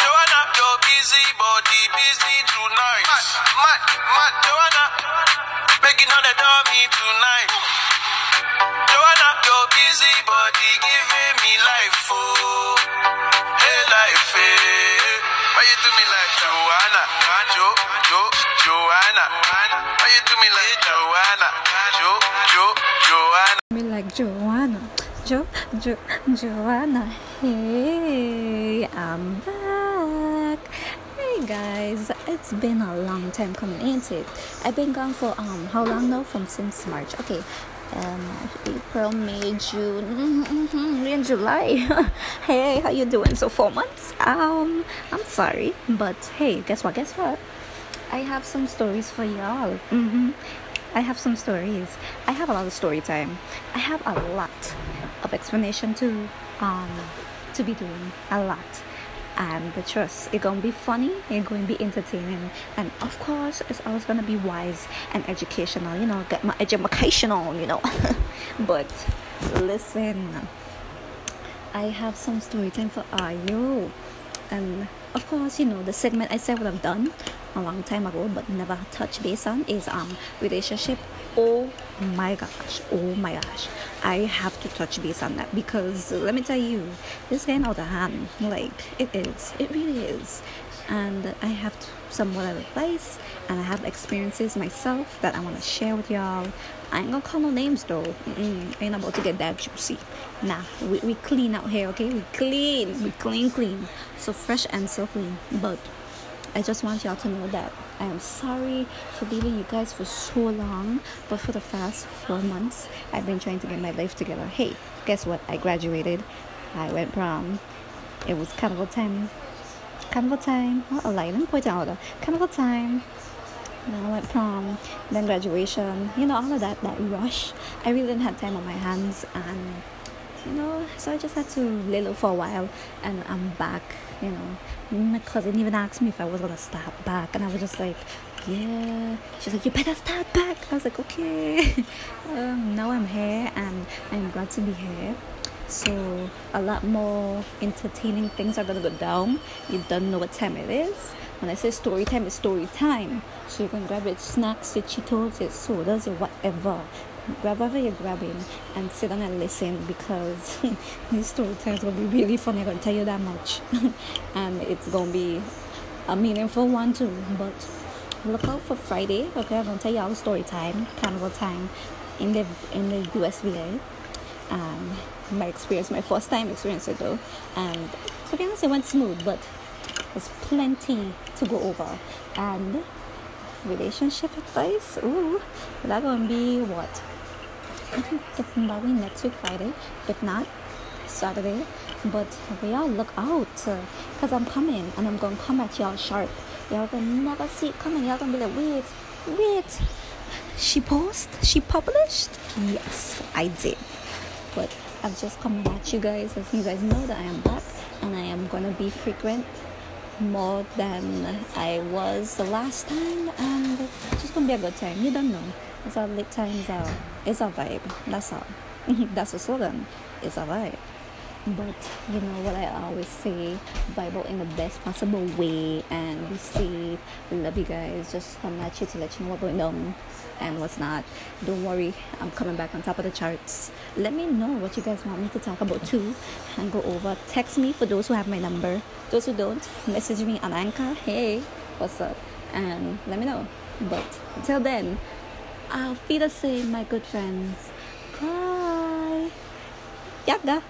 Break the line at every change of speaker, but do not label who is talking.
Joanna, your busy body busy tonight. Joanna, making all the tonight. Joanna, your busy body giving me life, oh, hey life. Why you do me like Joanna, Jo, Jo? Joanna. Why you do me like Joanna? Jo, Jo, Joanna.
Me like Joanna. Jo, Jo, Joanna. Hey, I'm back. Hey guys, it's been a long time coming, ain't it? I've been gone for um how long now? From since March. Okay, um April, May, June, mm-hmm, in July. hey, how you doing? So four months. Um, I'm sorry, but hey, guess what? Guess what? I have some stories for y'all. Mm-hmm. I have some stories. I have a lot of story time. I have a lot of explanation to um to be doing. A lot. And the trust it's gonna be funny, it's gonna be entertaining, and of course it's always gonna be wise and educational, you know, get my education on, you know. but listen, I have some story time for you. And of course, you know, the segment I said what I've done a long time ago but never touched base on is um relationship. Oh my gosh, oh my gosh. I have to touch base on that because let me tell you, this getting out of hand. Like it is. It really is. And I have some of advice and I have experiences myself that I want to share with y'all. I ain't gonna call no names though. Mm-mm, ain't about to get that juicy. Nah, we, we clean out here, okay? We clean, we clean, clean. So fresh and so clean. But I just want y'all to know that I am sorry for leaving you guys for so long, but for the past four months, I've been trying to get my life together. Hey, guess what? I graduated. I went prom. It was carnival time. Carnival time. What a lie. Let me out. Carnival time. Then I went prom, then graduation, you know, all of that, that rush. I really didn't have time on my hands, and you know, so I just had to lay low for a while, and I'm back. You know, my cousin even asked me if I was gonna start back, and I was just like, yeah. She's like, you better start back. I was like, okay. um, now I'm here, and I'm glad to be here. So a lot more entertaining things are gonna go down. You don't know what time it is. When I say story time, it's story time. So you can grab your snacks, your Cheetos, your sodas, your whatever. Grab whatever you're grabbing and sit down and listen because this story time is gonna be really funny. I'm gonna tell you that much, and it's gonna be a meaningful one too. But look out for Friday. Okay, I'm gonna tell you all story time, carnival time, in the in the USVI. Um, my experience, my first time experience it though, and to be honest, it went smooth, but there's plenty to go over. And relationship advice, ooh, that gonna be what? Definitely next week Friday, if not Saturday. But we all look out, cause I'm coming and I'm gonna come at y'all sharp. Y'all gonna never see it coming. Y'all gonna be like, wait, wait. She posted. She published? Yes, I did. But I'm just coming at you guys as you guys know that I am back and I am gonna be frequent more than I was the last time and it's just gonna be a good time. You don't know. It's a lit times are it's a vibe. That's all. That's the slogan. It's a vibe. But you know what I always say, Bible in the best possible way and be safe. Love you guys. Just come at you to let you know what's going on and what's not. Don't worry, I'm coming back on top of the charts. Let me know what you guys want me to talk about too and go over. Text me for those who have my number. Those who don't, message me on Anchor. Hey, what's up? And let me know. But until then, I'll be the same, my good friends. Bye. Yaga.